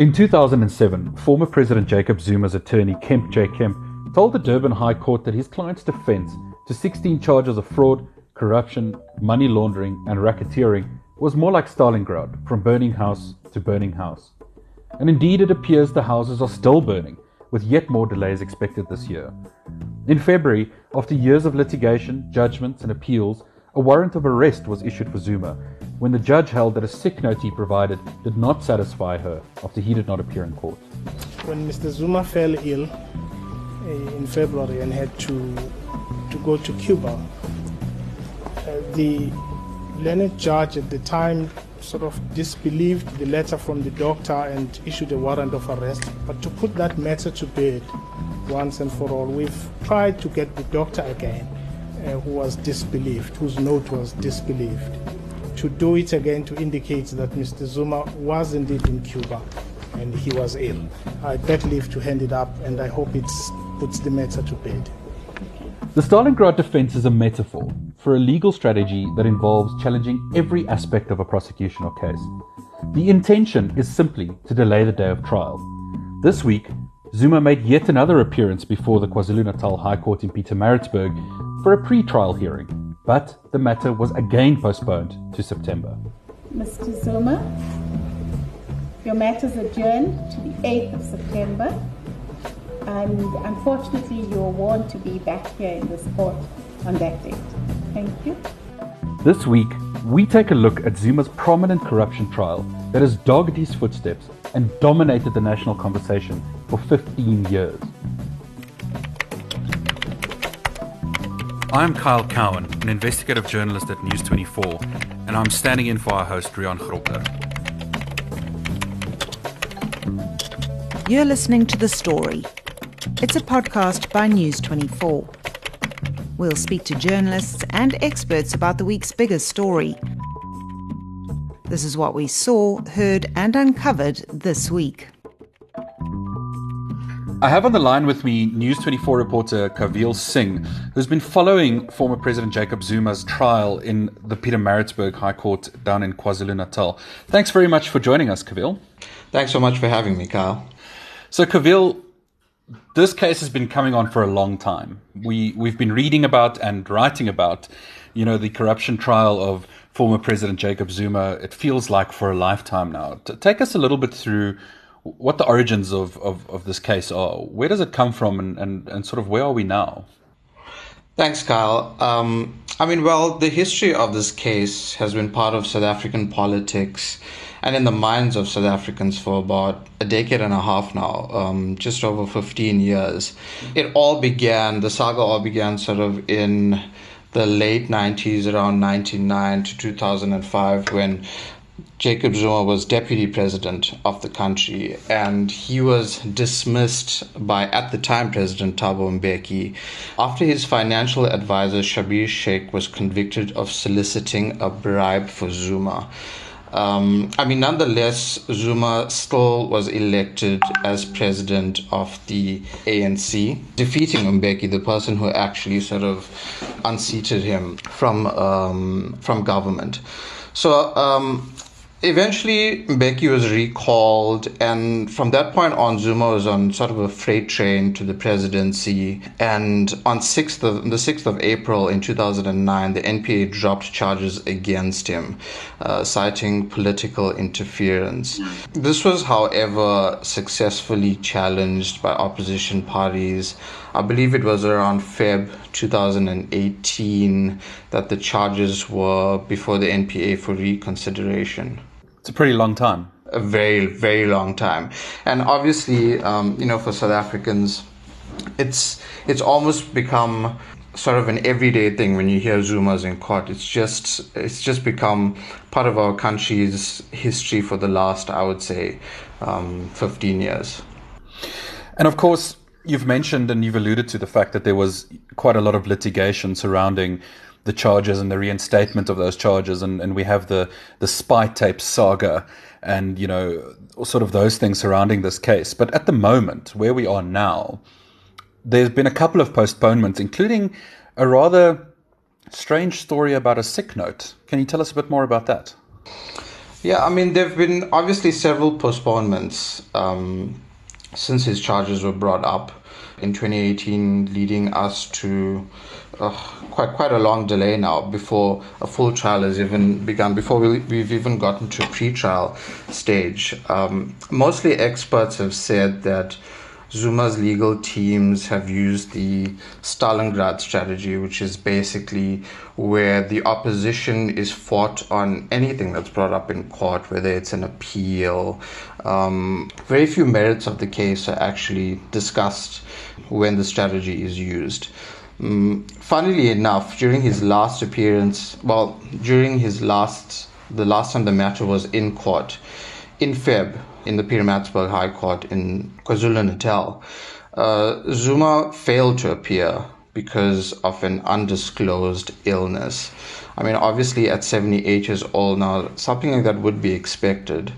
In 2007, former President Jacob Zuma's attorney Kemp J. Kemp told the Durban High Court that his client's defense to 16 charges of fraud, corruption, money laundering, and racketeering was more like Stalingrad, from burning house to burning house. And indeed, it appears the houses are still burning, with yet more delays expected this year. In February, after years of litigation, judgments, and appeals, a warrant of arrest was issued for Zuma when the judge held that a sick note he provided did not satisfy her after he did not appear in court. When Mr. Zuma fell ill eh, in February and had to, to go to Cuba, uh, the learned judge at the time sort of disbelieved the letter from the doctor and issued a warrant of arrest. But to put that matter to bed once and for all, we've tried to get the doctor again, uh, who was disbelieved, whose note was disbelieved to do it again to indicate that Mr. Zuma was indeed in Cuba and he was ill. I beg leave to hand it up and I hope it puts the matter to bed. The Stalingrad defense is a metaphor for a legal strategy that involves challenging every aspect of a prosecution or case. The intention is simply to delay the day of trial. This week, Zuma made yet another appearance before the KwaZulu Natal High Court in Pietermaritzburg for a pre trial hearing but the matter was again postponed to September. Mr. Zuma, your matter is adjourned to the 8th of September, and unfortunately, you're warned to be back here in this court on that date. Thank you. This week, we take a look at Zuma's prominent corruption trial that has dogged his footsteps and dominated the national conversation for 15 years. I'm Kyle Cowan, an investigative journalist at News 24, and I'm standing in for our host, Riaan Grobler. You're listening to The Story. It's a podcast by News 24. We'll speak to journalists and experts about the week's biggest story. This is what we saw, heard, and uncovered this week. I have on the line with me News 24 reporter Kaveel Singh, who's been following former President Jacob Zuma's trial in the Pietermaritzburg High Court down in KwaZulu Natal. Thanks very much for joining us, Kaveel. Thanks so much for having me, Kyle. So, Kaveel, this case has been coming on for a long time. We we've been reading about and writing about, you know, the corruption trial of former President Jacob Zuma. It feels like for a lifetime now. take us a little bit through what the origins of, of, of this case are. Where does it come from, and, and, and sort of where are we now? Thanks, Kyle. Um, I mean, well, the history of this case has been part of South African politics and in the minds of South Africans for about a decade and a half now, um, just over 15 years. It all began, the saga all began sort of in the late 90s, around 1999 to 2005, when Jacob Zuma was deputy president of the country, and he was dismissed by, at the time, President Thabo Mbeki after his financial advisor Schabir Shaik was convicted of soliciting a bribe for Zuma. Um, I mean, nonetheless, Zuma still was elected as president of the ANC, defeating Mbeki, the person who actually sort of unseated him from um, from government. So um, Eventually, Mbeki was recalled, and from that point on, Zuma was on sort of a freight train to the presidency. And on 6th of, the 6th of April in 2009, the NPA dropped charges against him, uh, citing political interference. This was, however, successfully challenged by opposition parties. I believe it was around Feb 2018 that the charges were before the NPA for reconsideration. It's a pretty long time. A very, very long time. And obviously, um, you know, for South Africans, it's it's almost become sort of an everyday thing when you hear Zumas in court. It's just it's just become part of our country's history for the last, I would say, um, 15 years. And of course, you've mentioned and you've alluded to the fact that there was quite a lot of litigation surrounding the charges and the reinstatement of those charges, and, and we have the the spy tape saga, and you know sort of those things surrounding this case. But at the moment, where we are now, there's been a couple of postponements, including a rather strange story about a sick note. Can you tell us a bit more about that? Yeah, I mean, there have been obviously several postponements um, since his charges were brought up in 2018, leading us to uh, quite quite a long delay now before a full trial has even begun, before we, we've even gotten to a pre-trial stage. Um, mostly experts have said that Zuma's legal teams have used the Stalingrad strategy, which is basically where the opposition is fought on anything that's brought up in court, whether it's an appeal. Um, very few merits of the case are actually discussed when the strategy is used. Um, funnily enough, during his last appearance, well, during his last, the last time the matter was in court, in Feb, in the Pietermaritzburg High Court in KwaZulu Natal, uh, Zuma failed to appear because of an undisclosed illness. I mean, obviously, at 78 years old now, something like that would be expected.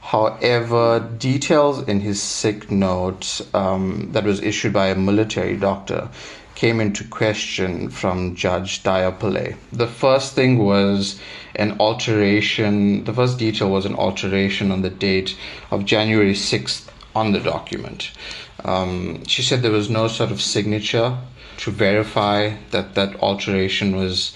However, details in his sick note um, that was issued by a military doctor came into question from Judge Diapole. The first thing was an alteration, the first detail was an alteration on the date of January 6th on the document. Um, she said there was no sort of signature to verify that that alteration was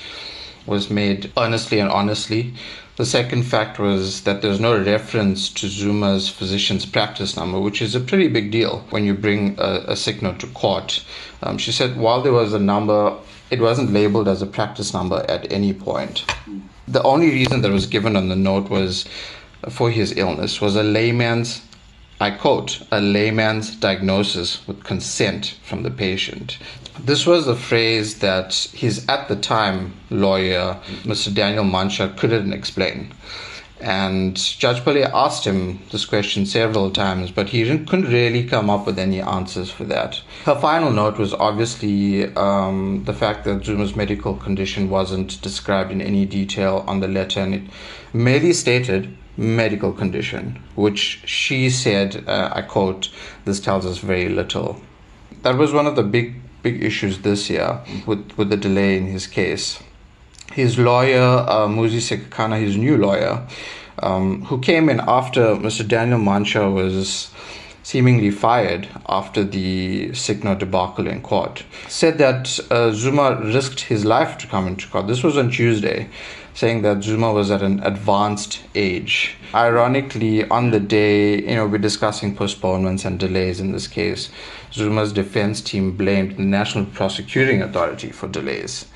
was made earnestly and honestly. The second fact was that there's no reference to Zuma's physician's practice number, which is a pretty big deal when you bring a, a note to court. Um, she said while there was a number, it wasn't labeled as a practice number at any point. The only reason that was given on the note was for his illness was a layman's I quote, a layman's diagnosis with consent from the patient. This was a phrase that his at the time lawyer, Mr. Daniel Mantsha, couldn't explain. And Judge Pillay asked him this question several times, but he couldn't really come up with any answers for that. Her final note was obviously um, the fact that Zuma's medical condition wasn't described in any detail on the letter, and it merely stated medical condition, which she said, uh, I quote, this tells us very little. That was one of the big, big issues this year with, with the delay in his case. His lawyer, uh, Muzi Sikhakhane, his new lawyer, um, who came in after Mr. Daniel Mantsha was seemingly fired after the note debacle in court, said that uh, Zuma risked his life to come into court. This was on Tuesday saying that Zuma was at an advanced age. Ironically, on the day, you know, we're discussing postponements and delays in this case, Zuma's defense team blamed the National Prosecuting Authority for delays,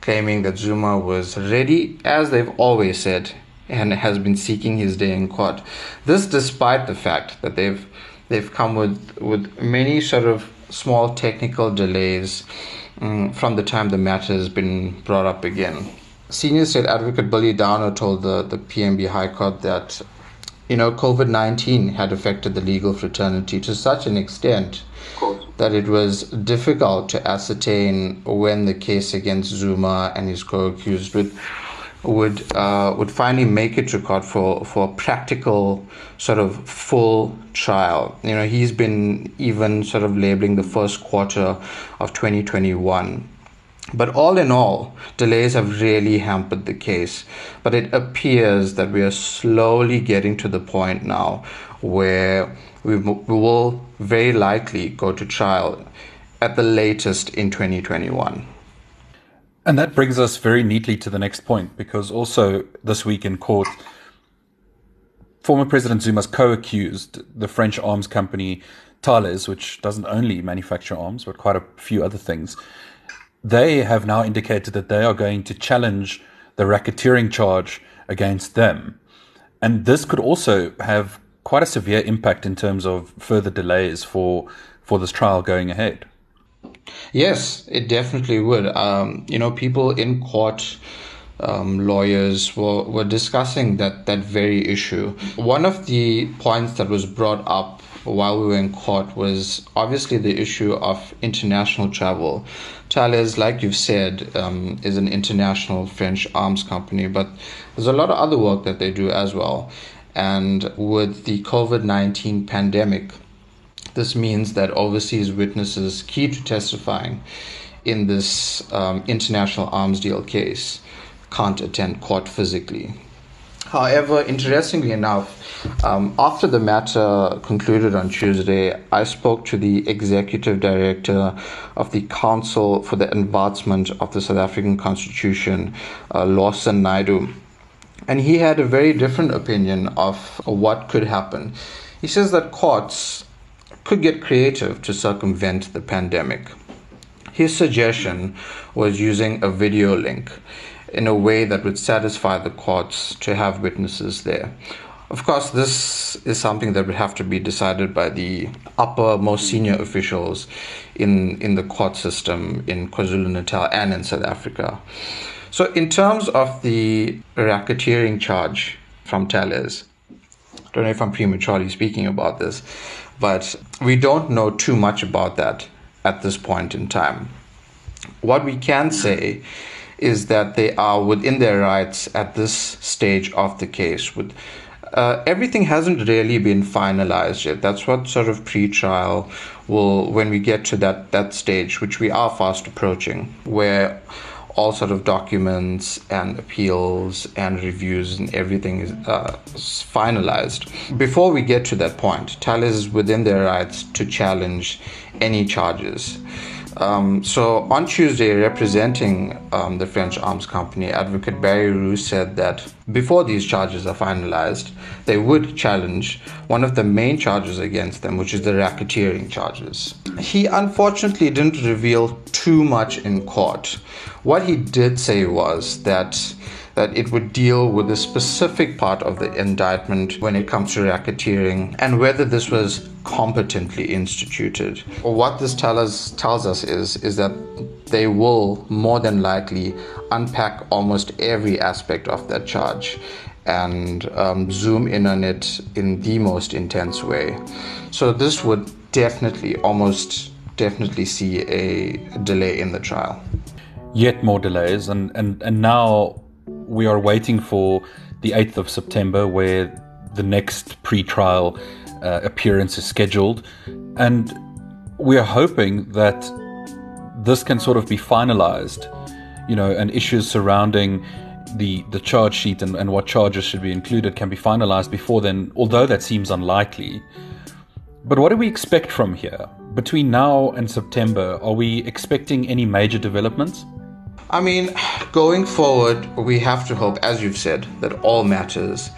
claiming that Zuma was ready, as they've always said, and has been seeking his day in court. This despite the fact that they've they've come with with many sort of small technical delays um, from the time the matter has been brought up again. Senior State Advocate Billy Downer told the, the PMB High Court that, you know, COVID 19 had affected the legal fraternity to such an extent that it was difficult to ascertain when the case against Zuma and his co accused would would uh, would finally make it to court for for a practical sort of full trial. You know, he's been even sort of labeling the first quarter of 2021 but all in all, delays have really hampered the case. But it appears that we are slowly getting to the point now where we, we will very likely go to trial at the latest in 2021. And that brings us very neatly to the next point because also this week in court, former President Zuma's co accused, the French arms company Thales, which doesn't only manufacture arms, but quite a few other things, they have now indicated that they are going to challenge the racketeering charge against them. And this could also have quite a severe impact in terms of further delays for for this trial going ahead. Yes, it definitely would. Um, you know, people in court, um, lawyers were, were discussing that, that very issue. One of the points that was brought up while we were in court was obviously the issue of international travel. Thales, like you've said, um, is an international French arms company, but there's a lot of other work that they do as well. And with the COVID 19 pandemic, this means that overseas witnesses key to testifying in this um, international arms deal case can't attend court physically. However, interestingly enough, um, after the matter concluded on Tuesday, I spoke to the executive director of the Council for the Advancement of the South African Constitution, uh, Lawson Naidoo, and he had a very different opinion of what could happen. He says that courts could get creative to circumvent the pandemic. His suggestion was using a video link in a way that would satisfy the courts to have witnesses there. Of course, this is something that would have to be decided by the upper, most senior officials in, in the court system in KwaZulu Natal and in South Africa. So, in terms of the racketeering charge from Thales, I don't know if I'm prematurely speaking about this, but we don't know too much about that at this point in time. What we can say is that they are within their rights at this stage of the case. With uh, everything hasn't really been finalized yet. That's what sort of pre-trial will, when we get to that that stage, which we are fast approaching, where all sort of documents and appeals and reviews and everything is uh, finalized. Before we get to that point, Thales is within their rights to challenge any charges. Um, so on Tuesday, representing um, the French arms company, Advocate Barry Roux said that before these charges are finalized, they would challenge one of the main charges against them, which is the racketeering charges. He unfortunately didn't reveal too much in court. What he did say was that that it would deal with a specific part of the indictment when it comes to racketeering and whether this was competently instituted. What this tell us, tells us is, is that they will more than likely unpack almost every aspect of that charge and um, zoom in on it in the most intense way. So this would definitely, almost definitely see a delay in the trial. Yet more delays, and, and, and now we are waiting for the 8th of September, where the next pre trial uh, appearance is scheduled. And we are hoping that this can sort of be finalized, you know, and issues surrounding the, the charge sheet and, and what charges should be included can be finalized before then, although that seems unlikely. But what do we expect from here? Between now and September, are we expecting any major developments? I mean, going forward, we have to hope, as you've said, that all matters,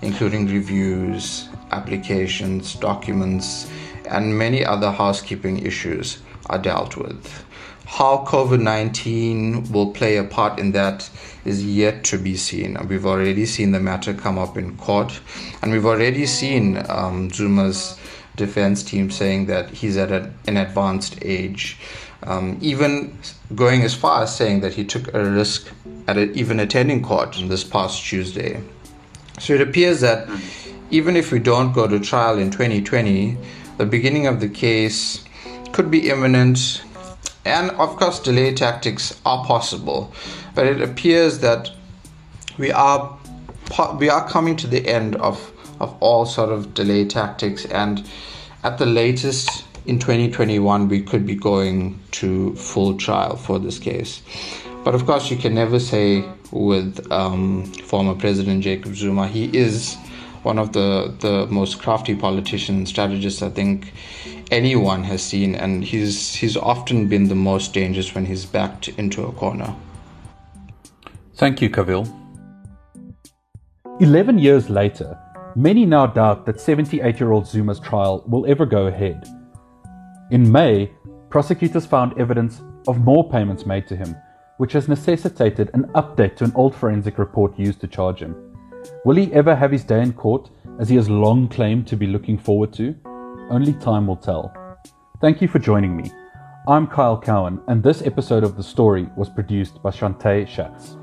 including reviews, applications, documents, and many other housekeeping issues, are dealt with. How COVID 19 will play a part in that is yet to be seen. We've already seen the matter come up in court, and we've already seen um, Zuma's defense team saying that he's at an advanced age um, even going as far as saying that he took a risk at a, even attending court this past Tuesday. So it appears that even if we don't go to trial in 2020, the beginning of the case could be imminent, and of course, delay tactics are possible. But it appears that we are we are coming to the end of of all sort of delay tactics, and at the latest in 2021 we could be going to full trial for this case. But of course, you can never say with um, former President Jacob Zuma. He is one of the, the most crafty politicians, strategists I think anyone has seen, and he's he's often been the most dangerous when he's backed into a corner. Thank you, Kaveel. Eleven years later, many now doubt that 78 year old Zuma's trial will ever go ahead. In May, prosecutors found evidence of more payments made to him, which has necessitated an update to an old forensic report used to charge him. Will he ever have his day in court, as he has long claimed to be looking forward to? Only time will tell. Thank you for joining me. I'm Kyle Cowan, and this episode of The Story was produced by Shantae Schatz.